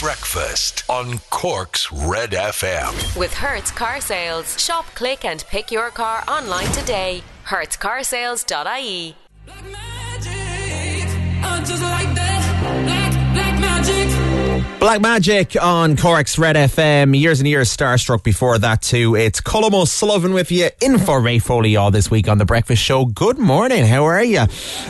Breakfast on Cork's Red FM. With Hertz Car Sales. Shop, click, and pick your car online today. HertzCarsales.ie. Black magic, uh, just like that. Black, black magic. Black Magic on Cork's Red FM. Years and years starstruck before that too. It's Colm O'Sullivan with you in for Ray Foley all this week on The Breakfast Show. Good morning. How are you?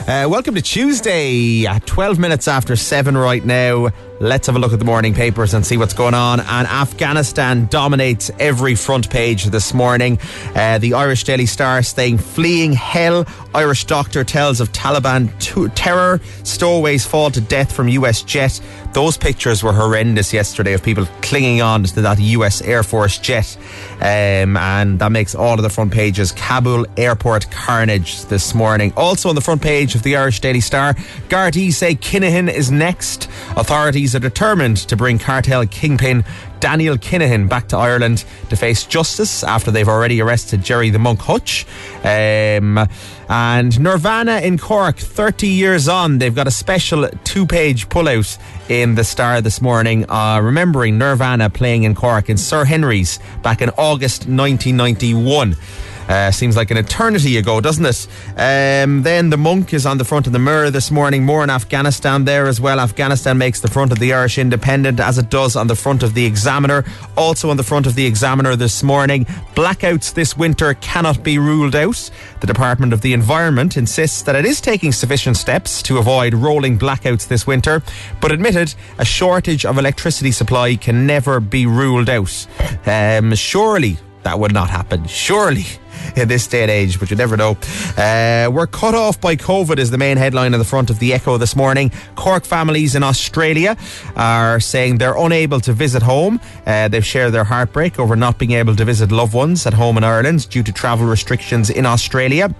Uh, welcome to Tuesday at 12 minutes after 7 right now. Let's have a look at the morning papers and see what's going on. And Afghanistan dominates every front page this morning. Uh, the Irish Daily Star saying fleeing hell. Irish doctor tells of Taliban t- terror. Stowaways fall to death from US jet. Those pictures were horrendous yesterday of people clinging on to that US Air Force jet. Um, and that makes all of the front pages. Kabul airport carnage this morning. Also on the front page of the Irish Daily Star, Gardaí say Kinahan is next. Authorities are determined to bring cartel kingpin Daniel Kinahan back to Ireland to face justice after they've already arrested Gerry the Monk Hutch. Um, and Nirvana in Cork, 30 years on, they've got a special two page pullout in the Star this morning, uh, remembering Nirvana playing in Cork in Sir Henry's back in August 1991. Uh, seems like an eternity ago, doesn't it? Um, then the monk is on the front of the mirror this morning. More in Afghanistan there as well. Afghanistan makes the front of the Irish Independent as it does on the front of the Examiner. Also on the front of the Examiner this morning. Blackouts this winter cannot be ruled out. The Department of the Environment insists that it is taking sufficient steps to avoid rolling blackouts this winter, but admitted a shortage of electricity supply can never be ruled out. Um, surely that would not happen. Surely in this day and age, but you never know. Uh, we're cut off by COVID is the main headline on the front of the Echo this morning. Cork families in Australia are saying they're unable to visit home. Uh, they've shared their heartbreak over not being able to visit loved ones at home in Ireland due to travel restrictions in Australia.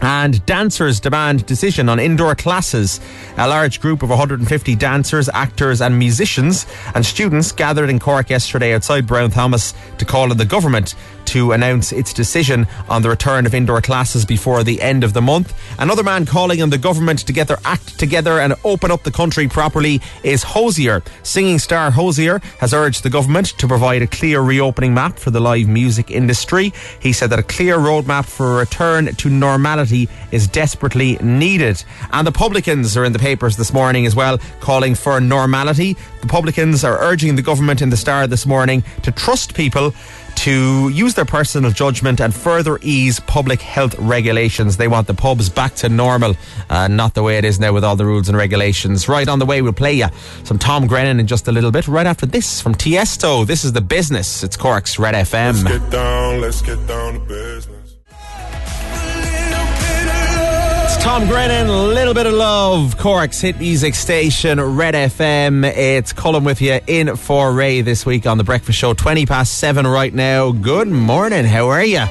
And dancers demand decision on indoor classes. A large group of 150 dancers, actors, and musicians and students gathered in Cork yesterday outside Brown Thomas to call on the government to announce its decision on the return of indoor classes before the end of the month. Another man calling on the government to get their act together and open up the country properly is Hozier. Singing star Hozier has urged the government to provide a clear reopening map for the live music industry. He said that a clear roadmap for a return to normality is desperately needed. And the publicans are in the papers this morning as well, calling for normality. The publicans are urging the government in the Star this morning to trust people to use their personal judgment and further ease public health regulations. They want the pubs back to normal, uh, not the way it is now with all the rules and regulations. Right on the way, we'll play you some Tom Grennan in just a little bit. Right after this from Tiesto, this is the business. It's Cork's Red FM. Let's get down, let's get down to business. Tom Grennan, a little bit of love. Cork's hit music station, Red FM. It's Colm with you in for Ray this week on the Breakfast Show. 20 past 7 right now. Good morning. How are you?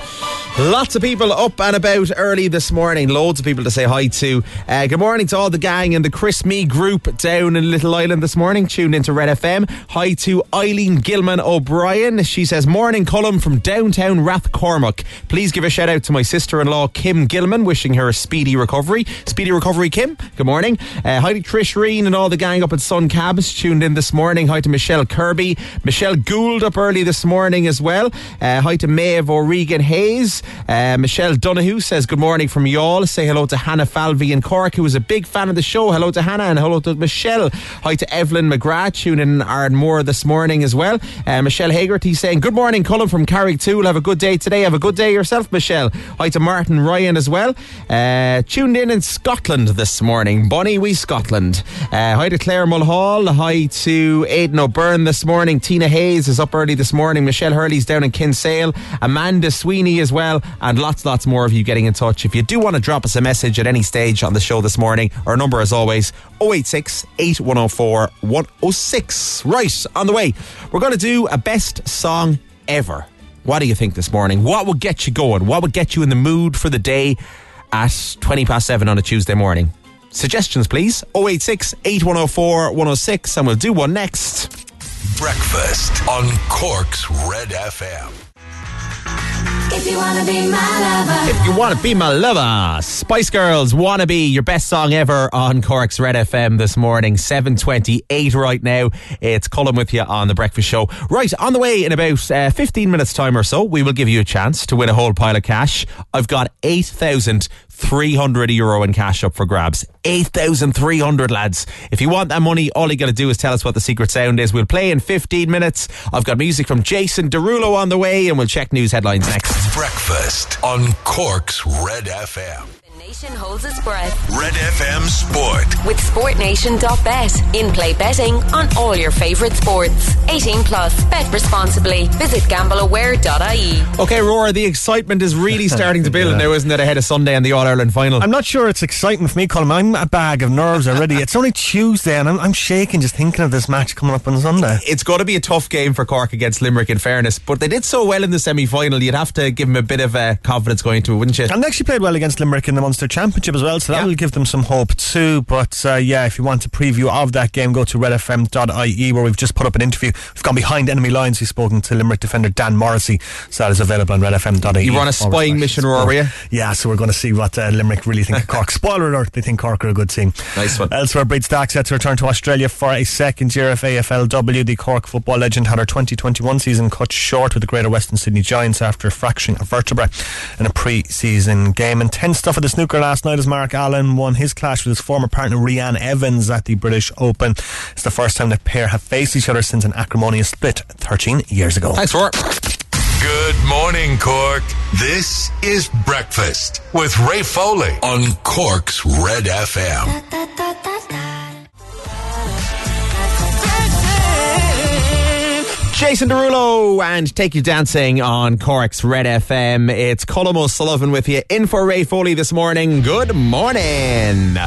Lots of people up and about early this morning. Loads of people to say hi to. Uh, good morning to all the gang in the Chris Me group down in Little Island this morning. Tuned into Red FM. Hi to Eileen Gilman O'Brien. She says, Morning, Colin from downtown Rathcormac. Please give a shout out to my sister in law, Kim Gilman, wishing her a speedy recovery. Speedy recovery, Kim. Good morning. Uh, hi to Trish Reen and all the gang up at Sun Cabs. Tuned in this morning. Hi to Michelle Kirby. Michelle Gould up early this morning as well. Uh, hi to Maeve O'Regan Hayes. Uh, Michelle Donahue says good morning from y'all. Say hello to Hannah Falvey in Cork, who is a big fan of the show. Hello to Hannah and hello to Michelle. Hi to Evelyn McGrath, tuning in Ardmore this morning as well. Uh, Michelle Hagerty saying good morning, Cullen from Carrigtwohill. Have a good day today. Have a good day yourself, Michelle. Hi to Martin Ryan as well. Uh, tuned in in Scotland this morning. Bonnie Wee Scotland. Uh, hi to Claire Mulhall. Hi to Aidan O'Byrne this morning. Tina Hayes is up early this morning. Michelle Hurley's down in Kinsale. Amanda Sweeney as well. And lots, lots more of you getting in touch. If you do want to drop us a message at any stage on the show this morning, our number as always 086 8104 106. Right, on the way. We're going to do a best song ever. What do you think this morning? What would get you going? What would get you in the mood for the day at 20 past 7 on a Tuesday morning? Suggestions, please. 086 8104 106, and we'll do one next. Breakfast on Cork's Red FM. If you wanna be my lover. If you want to be my lover, Spice Girls wanna be your best song ever on Cork's Red FM this morning, 728 right now. It's Colm with you on The Breakfast Show. Right, on the way in about uh, 15 minutes time or so, we will give you a chance to win a whole pile of cash. I've got 8,300 euro in cash up for grabs. 8,300 lads. If you want that money, all you got to do is tell us what the secret sound is. We'll play in 15 minutes. I've got music from Jason Derulo on the way and we'll check news headlines next. Breakfast on Cork's Red FM. The nation holds its breath Red FM Sport. with SportNation.bet. In play betting on all your favourite sports. 18 plus. Bet responsibly. Visit gambleaware.ie. Okay, Roar, the excitement is really starting to build now, isn't it, ahead of Sunday and the All Ireland final? I'm not sure it's exciting for me, Colin. I'm a bag of nerves already. it's only Tuesday and I'm, I'm shaking just thinking of this match coming up on Sunday. It's got to be a tough game for Cork against Limerick, in fairness, but they did so well in the semi final, you'd have to give them a bit of uh, confidence going into it, wouldn't you? And they actually played well against Limerick in the Munster Championship as well, so that Yeah. will give them some hope too. But uh, yeah, if you want a preview of that game, go to redfm.ie where we've just put up an interview. We've gone behind enemy lines. We've spoken to Limerick defender Dan Morrissey, so that is available on redfm.ie. You were on a spying mission. Roar, were you? Yeah, so we're going to see what uh, Limerick really think of Cork. Spoiler alert, they think Cork are a good team. Nice one. Elsewhere, Bríd Stack set to return to Australia for a second year of AFLW. The Cork football legend had her 2021 season cut short with the Greater Western Sydney Giants after fracturing a vertebra in a pre-season game. And tense stuff at the snooker last night as Mark Allen won his clash with his former partner Reanne Evans at the British Open. It's the first time the pair have faced each other since an acrimonious split 13 years ago. Thanks, Roar. Good morning, Cork. This is Breakfast with Ray Foley on Cork's Red FM. Jason Derulo and Take You Dancing on Cork's Red FM. It's Colm O'Sullivan with you in for Ray Foley this morning. Good morning.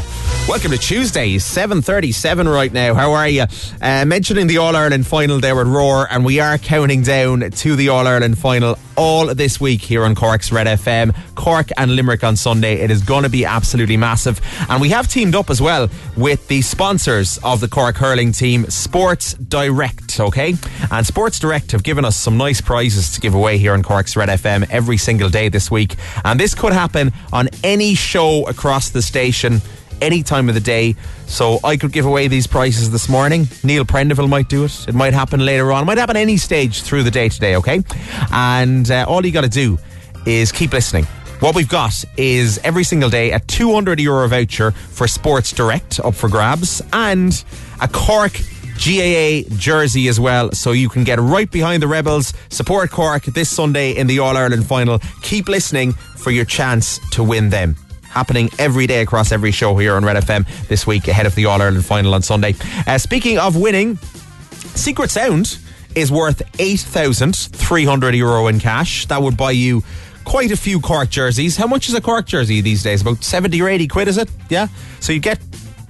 Welcome to Tuesday, 7.37 right now. How are you? Uh, mentioning the All-Ireland final there with Roar and we are counting down to the All-Ireland final all this week here on Cork's Red FM. Cork and Limerick on Sunday. It is going to be absolutely massive. And we have teamed up as well with the sponsors of the Cork hurling team, Sports Direct, okay? And Sports Direct have given us some nice prizes to give away here on Cork's Red FM every single day this week. And this could happen on any show across the station any time of the day. So I could give away these prizes this morning. Neil Prendeville might do it. It might happen later on. It might happen any stage through the day today, okay? And uh, all you got to do is keep listening. What we've got is every single day a 200 euro voucher for Sports Direct up for grabs and a Cork GAA jersey as well, so you can get right behind the Rebels, support Cork this Sunday in the All Ireland final. Keep listening for your chance to win them. Happening every day across every show here on Red FM this week ahead of the All Ireland final on Sunday. Uh, speaking of winning, Secret Sound is worth 8,300 euro in cash. That would buy you quite a few Cork jerseys. How much is a Cork jersey these days? About 70 or 80 quid, is it? Yeah? So you get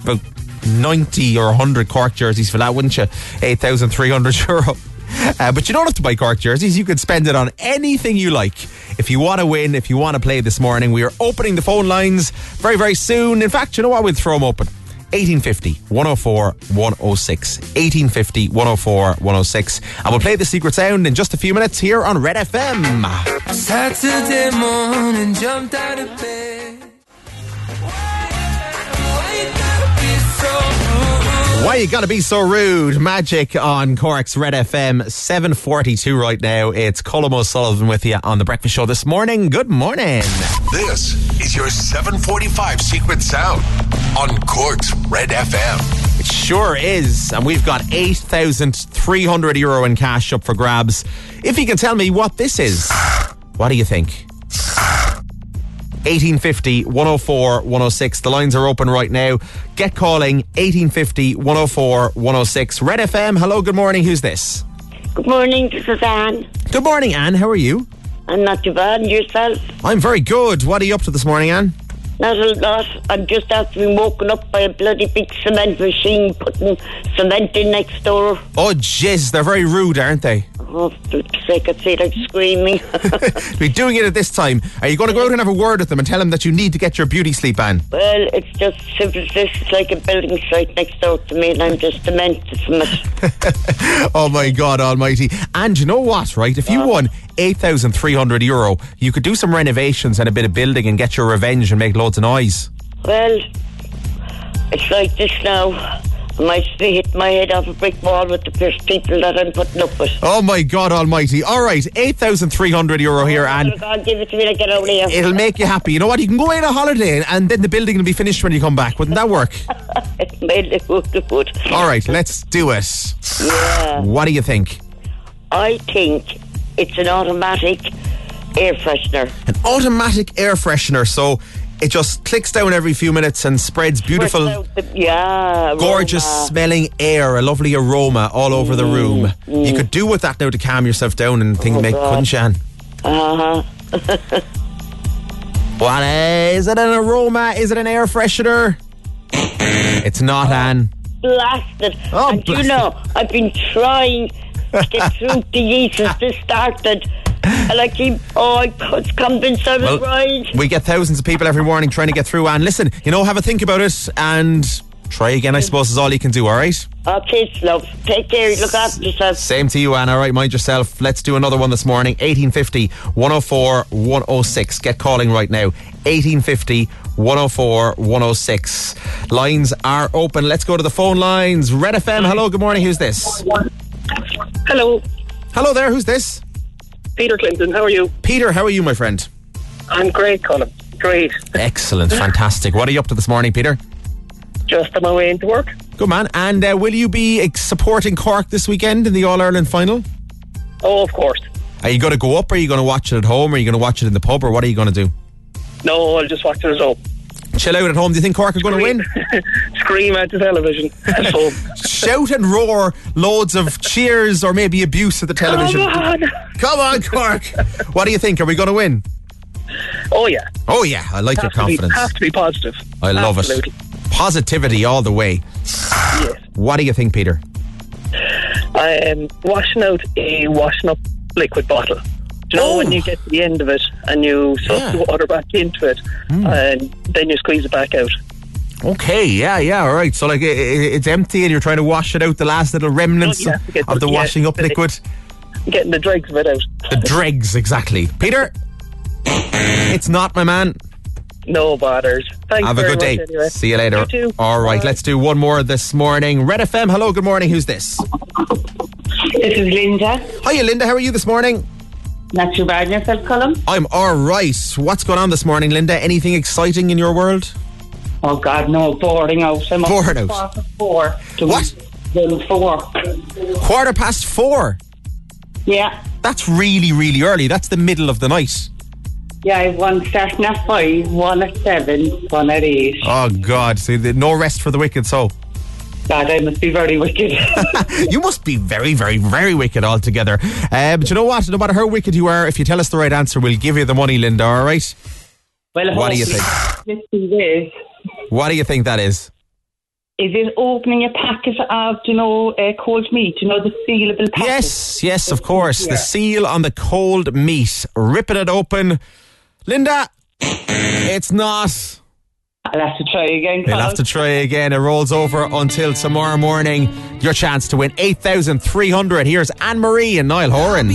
about 90 or 100 Cork jerseys for that, wouldn't you? 8,300 euro. Uh, but you don't have to buy Cork jerseys. You can spend it on anything you like. If you want to win, if you want to play this morning, we are opening the phone lines very, very soon. In fact, you know what? We'll throw them open. 1850 104 106. 1850 104 106. And we'll play the secret sound in just a few minutes here on Red FM. Saturday morning, jumped out of bed. Why you gotta be so rude? Magic on Cork's Red FM 742 right now. It's Colm O'Sullivan with you on the breakfast show this morning. Good morning. This is your 745 Secret Sound on Cork's Red FM. It sure is. And we've got 8,300 euro in cash up for grabs. If you can tell me what this is, what do you think? 1850 104 106. The lines are open right now. Get calling 1850 104 106. Red FM. Hello, good morning. Who's this? Good morning, this is Anne. Good morning, Anne. How are you? I'm not too bad. And yourself? I'm very good. What are you up to this morning, Anne? Not a lot. I'm just after being woken up by a bloody big cement machine putting cement in next door. Oh, jeez, They're very rude, aren't they? Oh, for sake sake, like screaming. Be doing it at this time. Are you going to go out and have a word with them and tell them that you need to get your beauty sleep on? well, it's just simple this. It's like a building site next door to me, and I'm just demented from it. Oh my God Almighty! And you know what? Right, if you won eight thousand three hundred euro, you could do some renovations and a bit of building and get your revenge and make loads of noise. Well, it's like this now. I might be hit my head off a brick wall with the first people that I'm putting up with. Oh my God Almighty! All right, eight thousand three hundred euro here, oh, and God, give it to me to get of here. it'll make you happy. You know what? You can go on a holiday, and then the building will be finished when you come back. Wouldn't that work? It would, would. All right, let's do it. Yeah. What do you think? I think it's an automatic air freshener. An automatic air freshener, so it just clicks down every few minutes and spreads beautiful. The- yeah. gorgeous aroma. smelling air, a lovely aroma all over the mm, room. You mm. could do with that now to calm yourself down and think, oh, make, God. couldn't you? Anne? Uh-huh. What eh, is it? An aroma? Is it an air freshener? It's not, oh, Anne. Blasted. Oh, and blasted. you know, I've been trying get through the yeast since this started. And I keep, oh, I was convinced I was Well, right. we get thousands of people every morning trying to get through. And listen, you know, have a think about it and try again. I suppose is all you can do. All right. Okay, love. Take care. Look after yourself. Same to you, Anne. All right, mind yourself. Let's do another one this morning. 1850 104 106. Get calling right now. 1850 104 106. Lines are open. Let's go to the phone lines. Red FM. Hello, good morning. Who's this? Hello, Hello there. Who's this? Peter Clinton. How are you? Peter, how are you, my friend? I'm great, Colin. Great. Excellent. Fantastic. What are you up to this morning, Peter? Just on my way into work. Good man. And uh, will you be uh, supporting Cork this weekend in the All Ireland final? Oh, of course. Are you going to go up? Or are you going to watch it at home? Or are you going to watch it in the pub? Or what are you going to do? No, I'll just watch the result. Chill out at home. Do you think Cork are going to win? Scream at the television at home. shout and roar loads of cheers or maybe abuse at the television. Come on. Come on, Cork. What do you think? Are we going to win? Oh, yeah. Oh, yeah. I like your Have to, be, confidence. have to be positive. I love Absolutely. it. Positivity all the way. Yes. What do you think, Peter? I am washing out a washing up liquid bottle. Do you know Oh. when you get to the end of it and you suck Yeah. the water back into it Hmm. and then you squeeze it back out? Okay, yeah, yeah, all right. So, like, i i- it's empty and you're trying to wash it out, the last little remnants Oh, you have to get of the- the yeah, washing up liquid. Getting the dregs of it out. The dregs, exactly. Peter, it's not, my man. No bothers. Thanks Have a very good day. anyway. See you later. You too. All right, Bye. let's do one more this morning. Red FM, hello, good morning. Who's this? This is Linda. Hiya, Linda. How are you this morning? Not too bad yourself, Colin. I'm all right. What's going on this morning, Linda? Anything exciting in your world? Oh God, no, boring out. I'm up to out. quarter Four. To What? Four. Quarter past four. Yeah, That's really, really early. That's the middle of the night. yeah. One starting at five, one at seven, one at eight. Oh God! So the- no rest for the wicked. soul. God, I must be very wicked. you must be very, very, very wicked altogether. Uh, but you know what? No matter how wicked you are, if you tell us the right answer, we'll give you the money, Linda. All right? well, What do you think? Let's see this. What do you think that is? Is it opening a packet of, you know, uh, cold meat? You know, the sealable packet? Yes, yes, of course. Yeah. The seal on the cold meat. Ripping it open. Linda, it's not. I'll have to try again. You'll have to try again. It rolls over until tomorrow morning. Your chance to win 8,300. Here's Anne Marie and Niall Horan.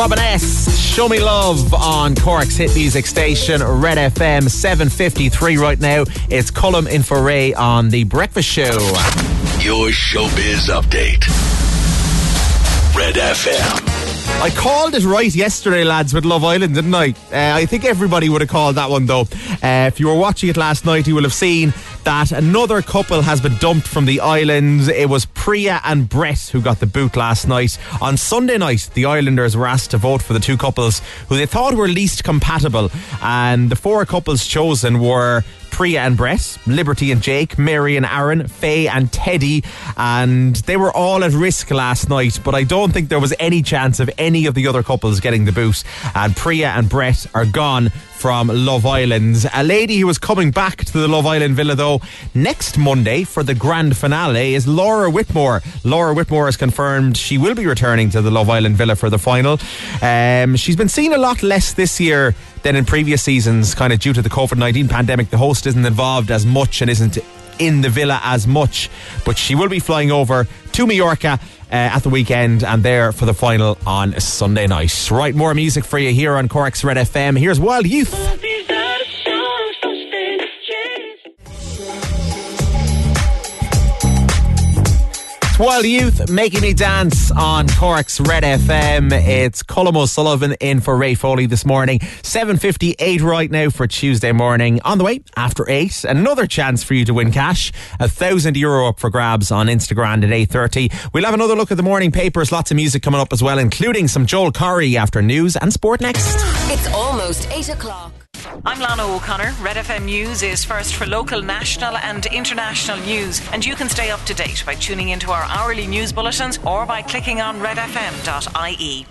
Robin S. Show Me Love on Cork's hit music station, Red FM 753 right now. It's Colm in for Ray on The Breakfast Show. Your showbiz update. Red FM. I called it right yesterday, lads, with Love Island, didn't I? Uh, I think everybody would have called that one, though. Uh, if you were watching it last night, you will have seen that another couple has been dumped from the islands. It was Priya and Brett who got the boot last night. On Sunday night, the Islanders were asked to vote for the two couples who they thought were least compatible, and the four couples chosen were Priya and Brett, Liberty and Jake, Mary and Aaron, Faye and Teddy, and they were all at risk last night, but I don't think there was any chance of any of the other couples getting the boot. And Priya and Brett are gone from Love Island. A lady who is coming back to the Love Island villa, though, next Monday for the grand finale is Laura Whitmore. Laura Whitmore has confirmed she will be returning to the Love Island villa for the final. Um, she's been seen a lot less this year than in previous seasons, kind of due to the COVID 19 pandemic. The host isn't involved as much and isn't in the villa as much, but she will be flying over to Mallorca. Uh, at the weekend and there for the final on Sunday night. Right, more music for you here on Cork's Red FM. Here's Wild Youth. Wild Youth making me dance on Cork's Red FM. It's Colm O'Sullivan in for Ray Foley this morning. 7.58 right now for Tuesday morning. On the way after 8, another chance for you to win cash. A thousand euro up for grabs on Instagrand at 8.30. We'll have another look at the morning papers. Lots of music coming up as well, including some Joel Corry after news and sport next. It's almost 8 o'clock. I'm Lana O'Connor. Red FM News is first for local, national, and international news, and you can stay up to date by tuning into our hourly news bulletins or by clicking on redfm.ie.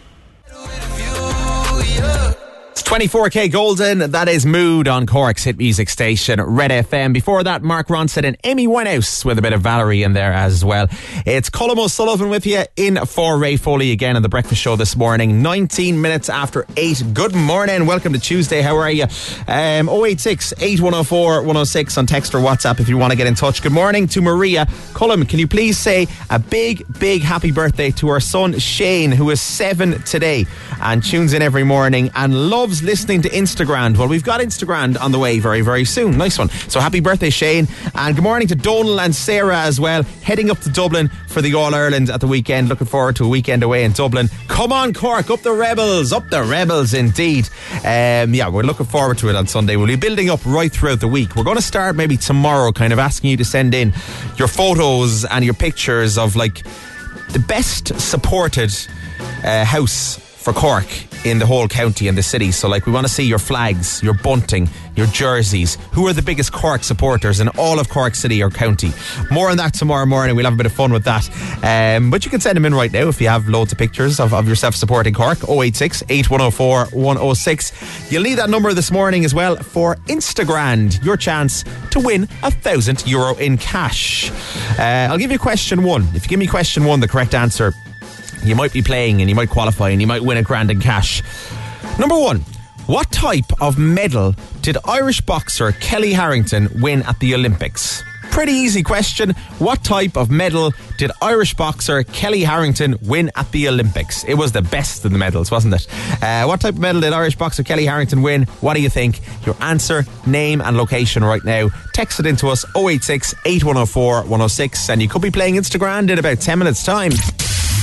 It's 24kGoldn. That is Mood on Cork's hit music station, Red FM. Before that, Mark Ronson and Amy Winehouse with a bit of Valerie in there as well. It's Colm O'Sullivan with you in for Ray Foley again on the breakfast show this morning. 19 minutes after 8. Good morning. Welcome to Tuesday. How are you? Um, 086 8104 106 on text or WhatsApp if you want to get in touch. Good morning to Maria. Colm, can you please say a big, big happy birthday to our son Shane, who is seven today and tunes in every morning and loves listening to Instagrand. Well, we've got Instagrand on the way very, very soon. Nice one. So happy birthday, Shane. And good morning to Donal and Sarah as well, heading up to Dublin for the All Ireland at the weekend. Looking forward to a weekend away in Dublin. Come on, Cork, up the Rebels, up the Rebels indeed. Um, yeah, we're looking forward to it on Sunday. We'll be building up right throughout the week. We're going to start maybe tomorrow, kind of asking you to send in your photos and your pictures of like the best supported uh, house for Cork in the whole county and the city. So, like, we want to see your flags, your bunting, your jerseys. Who are the biggest Cork supporters in all of Cork City or county? More on that tomorrow morning. We'll have a bit of fun with that. Um, but you can send them in right now if you have loads of pictures of, of yourself supporting Cork. 086 8104 106. You'll need that number this morning as well for Instagrand. Your chance to win a thousand euro in cash. Uh, I'll give you question one. If you give me question one, the correct answer you might be playing and you might qualify and you might win a grand in cash. Number one, what type of medal did Irish boxer Kellie Harrington win at the Olympics? Pretty easy question. What type of medal did Irish boxer Kellie Harrington win at the Olympics? It was the best of the medals, wasn't it? Uh, what type of medal did Irish boxer Kellie Harrington win? What do you think? Your answer, name, and location right now. Text it into us 086 8104 106, and you could be playing Instagrand in about 10 minutes' time.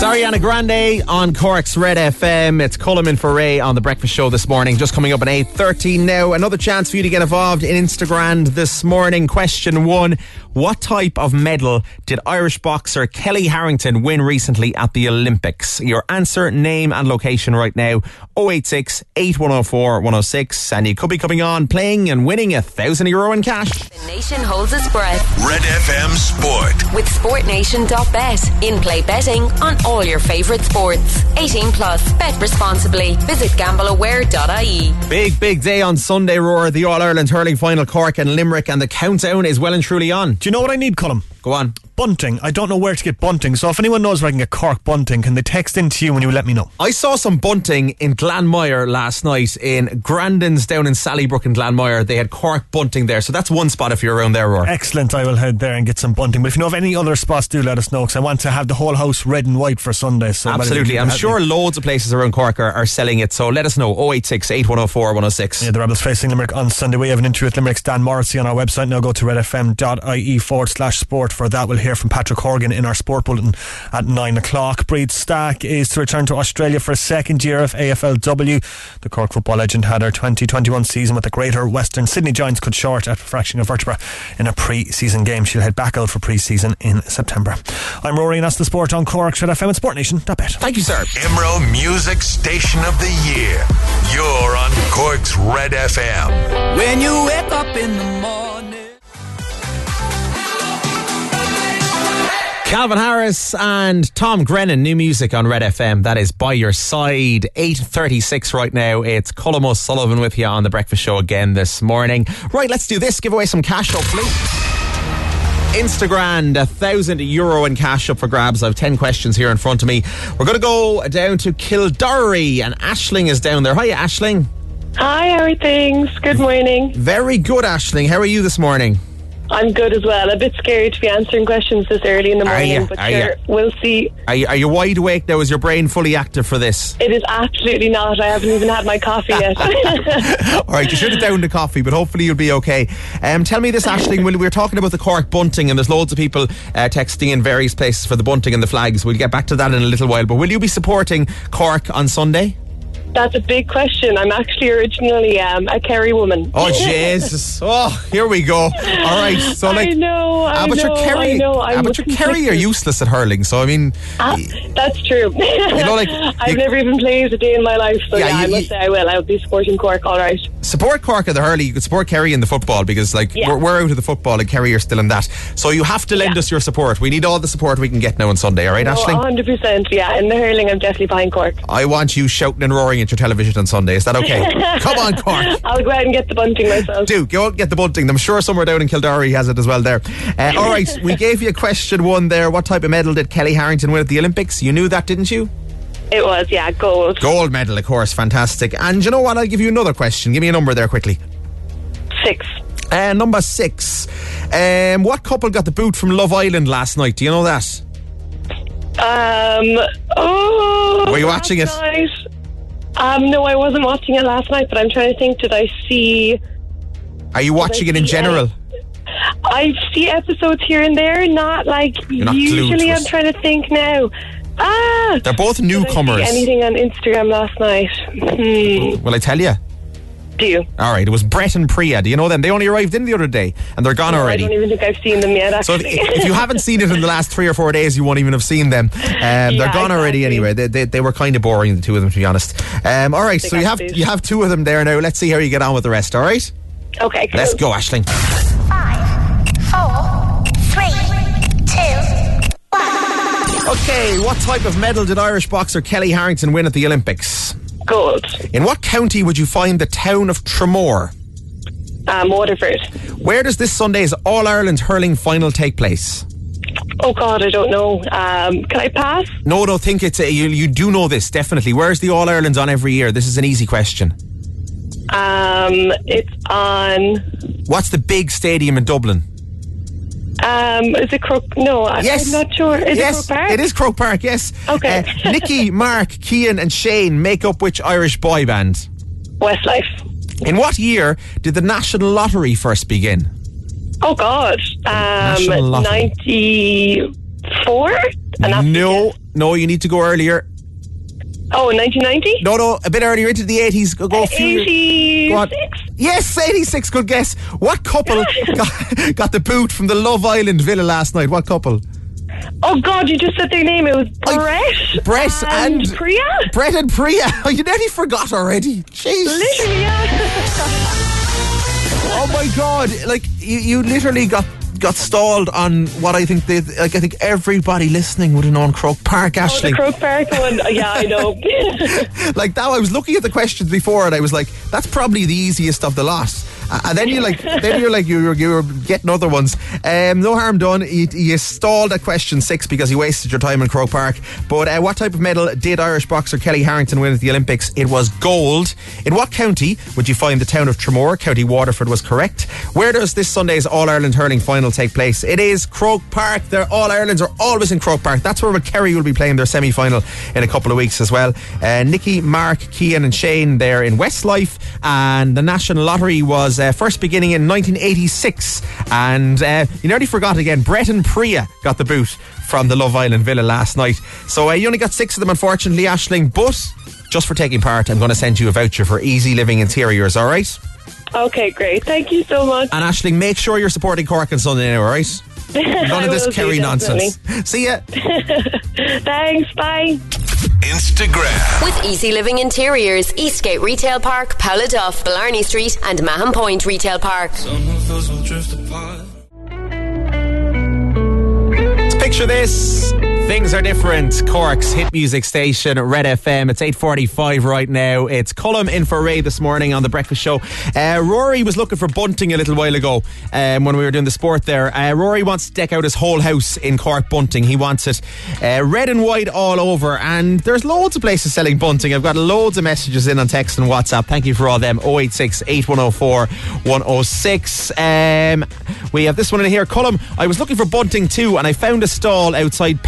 It's Ariana Grande on Cork's Red FM. It's Coleman for Ray on the breakfast show this morning. Just coming up at 8.13 now. Another chance for you to get involved in Instagrand this morning. Question one. What type of medal did Irish boxer Kellie Harrington win recently at the Olympics? Your answer, name and location right now. 086 8104 106. And you could be coming on playing and winning a thousand euro in cash. The nation holds its breath. Red FM Sport. With SportNation.bet. In play betting on all your favourite sports. 18 plus. Bet responsibly. Visit gambleaware.ie. Big, big day on Sunday, Roar. The All Ireland hurling final, Cork and Limerick, and the countdown is well and truly on. Do you know what I need, Colm? Go on. Bunting. I don't know where to get bunting. So if anyone knows where I can get Cork bunting, can they text in to you and you let me know? I saw some bunting in Glanmire last night in Grandin's down in Sallybrook in Glanmire. They had Cork bunting there. So that's one spot if you're around there, Roar. Excellent. I will head there and get some bunting. But if you know of any other spots, do let us know because I want to have the whole house red and white for Sunday. So Absolutely. I'm sure loads of places around Cork are, are selling it. So let us know. 086 8104 106. Yeah, the Rebels facing Limerick on Sunday. We have an interview with Limerick's Dan Morrissey on our website. Now go to redfm.ie forward slash sport for that. We'll hear hear from Patrick Horgan in our sport bulletin at nine o'clock. Bríd Stack is to return to Australia for a second year of AFLW. The Cork football legend had her 2021 season with the Greater Western Sydney Giants cut short after fracturing a vertebra in a pre-season game. She'll head back out for pre-season in September. I'm Rory and that's the sport on Cork. Should FM and SportNation.bet. Thank you, sir. Imro Music Station of the Year. You're on Cork's Red FM. When you wake up in the Calvin Harris and Tom Grennan, new music on Red FM. That is by your side. 8.36 right now. It's Colm O'Sullivan with you on The Breakfast Show again this morning. Right, let's do this. Give away some cash, hopefully. Instagrand, a thousand euro in cash up for grabs. I have 10 questions here in front of me. We're going to go down to Kildare and Aisling is down there. Hi, Aisling. Hi, how are things? Good morning. Very good, Aisling. How are you this morning? I'm good as well. A bit scared to be answering questions this early in the morning, ya? but Are sure, ya? we'll see. Are you, are you wide awake now? Is your brain fully active for this? It is absolutely not. I haven't even had my coffee yet. All right, you should have downed the coffee, but hopefully you'll be okay. Um, tell me this, Aisling. When we were talking about the Cork bunting, and there's loads of people uh, texting in various places for the bunting and the flags. We'll get back to that in a little while. But will you be supporting Cork on Sunday? That's a big question. I'm actually originally um, a Kerry woman. Oh Jesus! Oh, here we go. All right, so like, I know, I but know, you're Kerry. I know. I'm but you're Kerry. You're useless at hurling. So I mean, Ah, that's true. You know, like, I've you- never even played a day in my life, so Yeah, yeah, you- I must you- say I will. I'll be supporting Cork. All right. support Cork in the hurling. You could support Kerry in the football because like Yeah. we're, we're out of the football and Kerry are still in that. So you have to lend Yeah. us your support. We need all the support we can get now on Sunday. All right, Oh, Aisling. 100%. Yeah, in the hurling, I'm definitely behind Cork. I want you shouting and roaring at your television on Sunday. Is that okay? Come on, Cork. I'll go out and get the bunting myself. Do go out and get the bunting. I'm sure somewhere down in Kildare he has it as well. There. Uh, all right, we gave you a question one there. What type of medal did Kellie Harrington win at the Olympics? You knew that, didn't you? It was, yeah, gold. Gold medal, of course. Fantastic. And you know what? I'll give you another question. Give me a number there quickly. Six. Uh, number six. Um, what couple got the boot from Love Island last night? Do you know that? Um. Oh. Were you watching it? night- Um. No, I wasn't watching it last night, but I'm trying to think. Did I see? Are you watching it in general? I see episodes here and there. Not like not usually. I'm trying to think now. Ah. They're both Did I see newcomers. anything on Instagram last night? Hmm. Will I tell you? Do you? All right, it was Brett and Priya. Do you know them? They only arrived in the other day and they're gone I already. I don't even think I've seen them yet. So if, if you haven't seen it in the last three or four days, you won't even have seen them. Um, they're Yeah, gone already anyway. They, they, they were kind of boring, the two of them, to be honest. Um, all right, so you have update. you have two of them there now. Let's see how you get on with the rest. All right, okay. Cool. let's go, Aisling. Five, four, three, two, one. Okay, what type of medal did Irish boxer Kellie Harrington win at the Olympics? Gold. In what county would you find the town of Tramore? Um. Waterford. Where does this Sunday's All Ireland hurling final take place? Oh God, I don't know. Um. Can I pass? No, don't think it's a, you. You do know this definitely. Where's the All Ireland's on every year? This is an easy question. Um. It's on. What's the big stadium in Dublin? Um, is it Crook? No, I- Yes. I'm not sure. Is yes, it Crook Park? it is Croke Park. Yes. Okay. Uh, Nicky, Mark, Kian, and Shane make up which Irish boy band? Westlife. In what year did the National Lottery first begin? Oh God. National Um, Lottery. ninety-four. And No, no, you need to go earlier. Oh, 1990? No, no, a bit earlier into the eighties. Go, go a few. years- Go 86? Yes, eighty-six. Good guess. What couple got, got the boot from the Love Island villa last night? What couple? Oh God, you just said their name. It was I- Brett. Brett and, Priya. Brett and Priya. Oh, you nearly forgot already. Jeez. Literally, yeah. Oh my god! Like you, you literally got got stalled on what I think they like. I think everybody listening would have known Croke Park, oh, Ashley. the Crook Park one. Yeah, I know. like that, I was looking at the questions before, and I was like, "That's probably the easiest of the lot." And then you like, then you're like, you were, you were getting other ones. Um, no harm done. You, you stalled at question six because you wasted your time in Croke Park. But uh, what type of medal did Irish boxer Kellie Harrington win at the Olympics? It was gold. In what county would you find the town of Tramore? County Waterford was correct. Where does this Sunday's All Ireland hurling final take place? It is Croke Park. Their All Irelands are always in Croke Park. That's where Kerry will be playing their semi final in a couple of weeks as well. Uh, Nicky, Mark, Kian, and Shane there in Westlife. And the National Lottery was uh, first beginning in 1986. And uh, you nearly forgot again, Brett and Priya got the boot from the Love Island Villa last night. So uh, you only got six of them, unfortunately, Aisling. But just for taking part, I'm going to send you a voucher for Easy Living Interiors, all right? Okay, great. Thank you so much. And Aisling, make sure you're supporting Cork and Sunday all right? None of this Kerry nonsense. See ya. Thanks. Bye. Instagrand. With Easy Living Interiors, Eastgate Retail Park, Duff, Blarney Street, and Mahon Point Retail Park. Picture this. Things are different. Cork's hit music station, Red FM. It's 8.45 right now. It's Colm in for Ray this morning on The Breakfast Show. Uh, Rory was looking for bunting a little while ago um, when we were doing the sport there. Uh, Rory wants to deck out his whole house in Cork bunting. He wants it uh, red and white all over. And there's loads of places selling bunting. I've got loads of messages in on text and WhatsApp. Thank you for all them. 086 8104 106. Um, we have this one in here. Colm, I was looking for bunting too, and I found a stall outside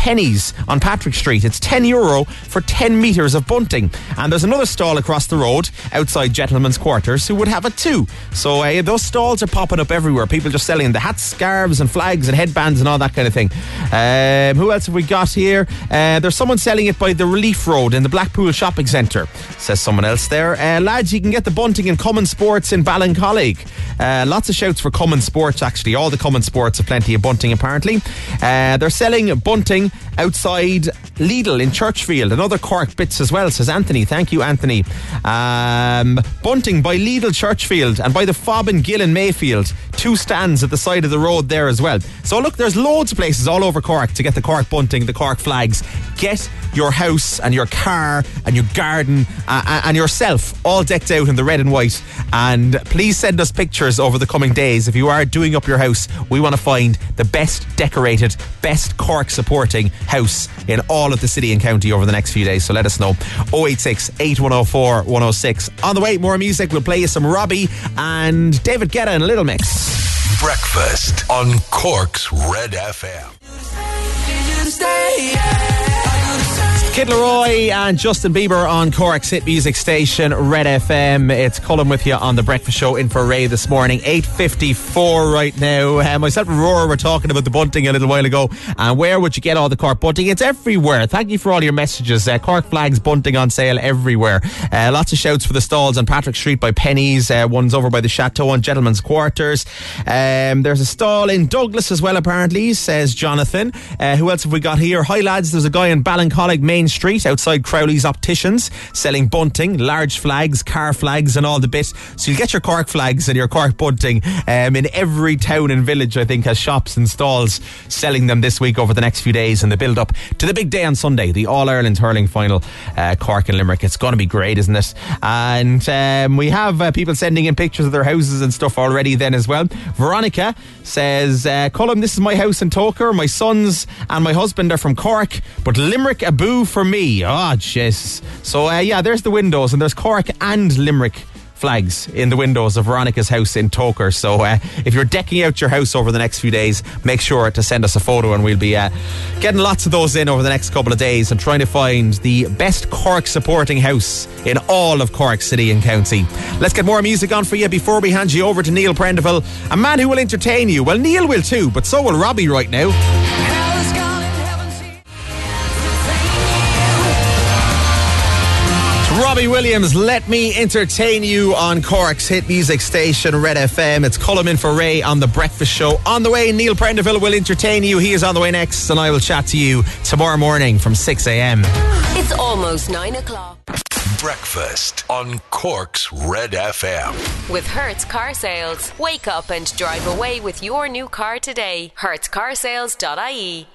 On Patrick Street. It's 10 euro for 10 metres of bunting. And there's another stall across the road outside Gentlemen's Quarters who would have it too. So uh, those stalls are popping up everywhere. People just selling the hats, scarves, and flags and headbands and all that kind of thing. Um, who else have we got here? Uh, there's someone selling it by the Relief Road in the Blackpool Shopping Centre, says someone else there. Uh, lads, you can get the bunting in Cummins Sports in Ballincollig. Uh, lots of shouts for Cummins Sports, actually. All the Cummins Sports have plenty of bunting, apparently. Uh, they're selling bunting outside Lidl in Churchfield and other Cork bits as well, says Anthony. Thank you, Anthony. Um, bunting by Lidl Churchfield and by the Fob and Gill in Mayfield. Two stands at the side of the road there as well. So look, there's loads of places all over Cork to get the Cork bunting, the Cork flags. Get your house and your car and your garden uh, and yourself all decked out in the red and white. And please send us pictures over the coming days. If you are doing up your house, we want to find the best decorated, best Cork supporting house in all of the city and county over the next few days. So let us know. 086 8104 106. On the way, more music. We'll play you some Robbie and David Guetta in a little mix. Breakfast on Cork's Red FM. Kid Laroi and Justin Bieber on Cork's hit music station Red FM. It's Colm with you on the breakfast show in for Ray this morning. 8.54 right now. Uh, myself and Roar were talking about the bunting a little while ago. And where would you get all the Cork bunting? It's everywhere. Thank you for all your messages. Uh, Cork flags bunting on sale everywhere. Uh, lots of shouts for the stalls on Patrick Street by Penneys. Uh, one's over by the Chateau on Gentlemen's Quarters. Um, there's a stall in Douglas as well, apparently, says Jonathan. Uh, who else have we got here? Hi, lads. There's a guy in Ballincollig Main Street outside Crowley's Opticians selling bunting, large flags, car flags, and all the bit. So you'll get your Cork flags and your Cork bunting um, in every town and village, I think, has shops and stalls selling them this week over the next few days and the build up to the big day on Sunday, the All Ireland hurling final, uh, Cork and Limerick. It's going to be great, isn't it? And um, we have uh, people sending in pictures of their houses and stuff already then as well. Veronica says, uh, Colin, this is my house in Togher. My sons and my husband are from Cork, but Limerick a boo for me. Oh, jeez. So, uh, yeah, there's the windows, and there's Cork and Limerick flags in the windows of Veronica's house in Togher. So uh, if you're decking out your house over the next few days, make sure to send us a photo and we'll be uh, getting lots of those in over the next couple of days and trying to find the best Cork supporting house in all of Cork City and County. Let's get more music on for you before we hand you over to Neil Prendeville, a man who will entertain you. Well, Neil will too, but so will Robbie right now. Robbie Williams, let me entertain you on Cork's hit music station, Red FM. It's Colm in for Ray on The Breakfast Show. On the way, Neil Prendeville will entertain you. He is on the way next, and I will chat to you tomorrow morning from 6 a.m. It's almost nine o'clock. Breakfast on Cork's Red FM. With Hertz Car Sales. Wake up and drive away with your new car today. HertzCarsales.ie.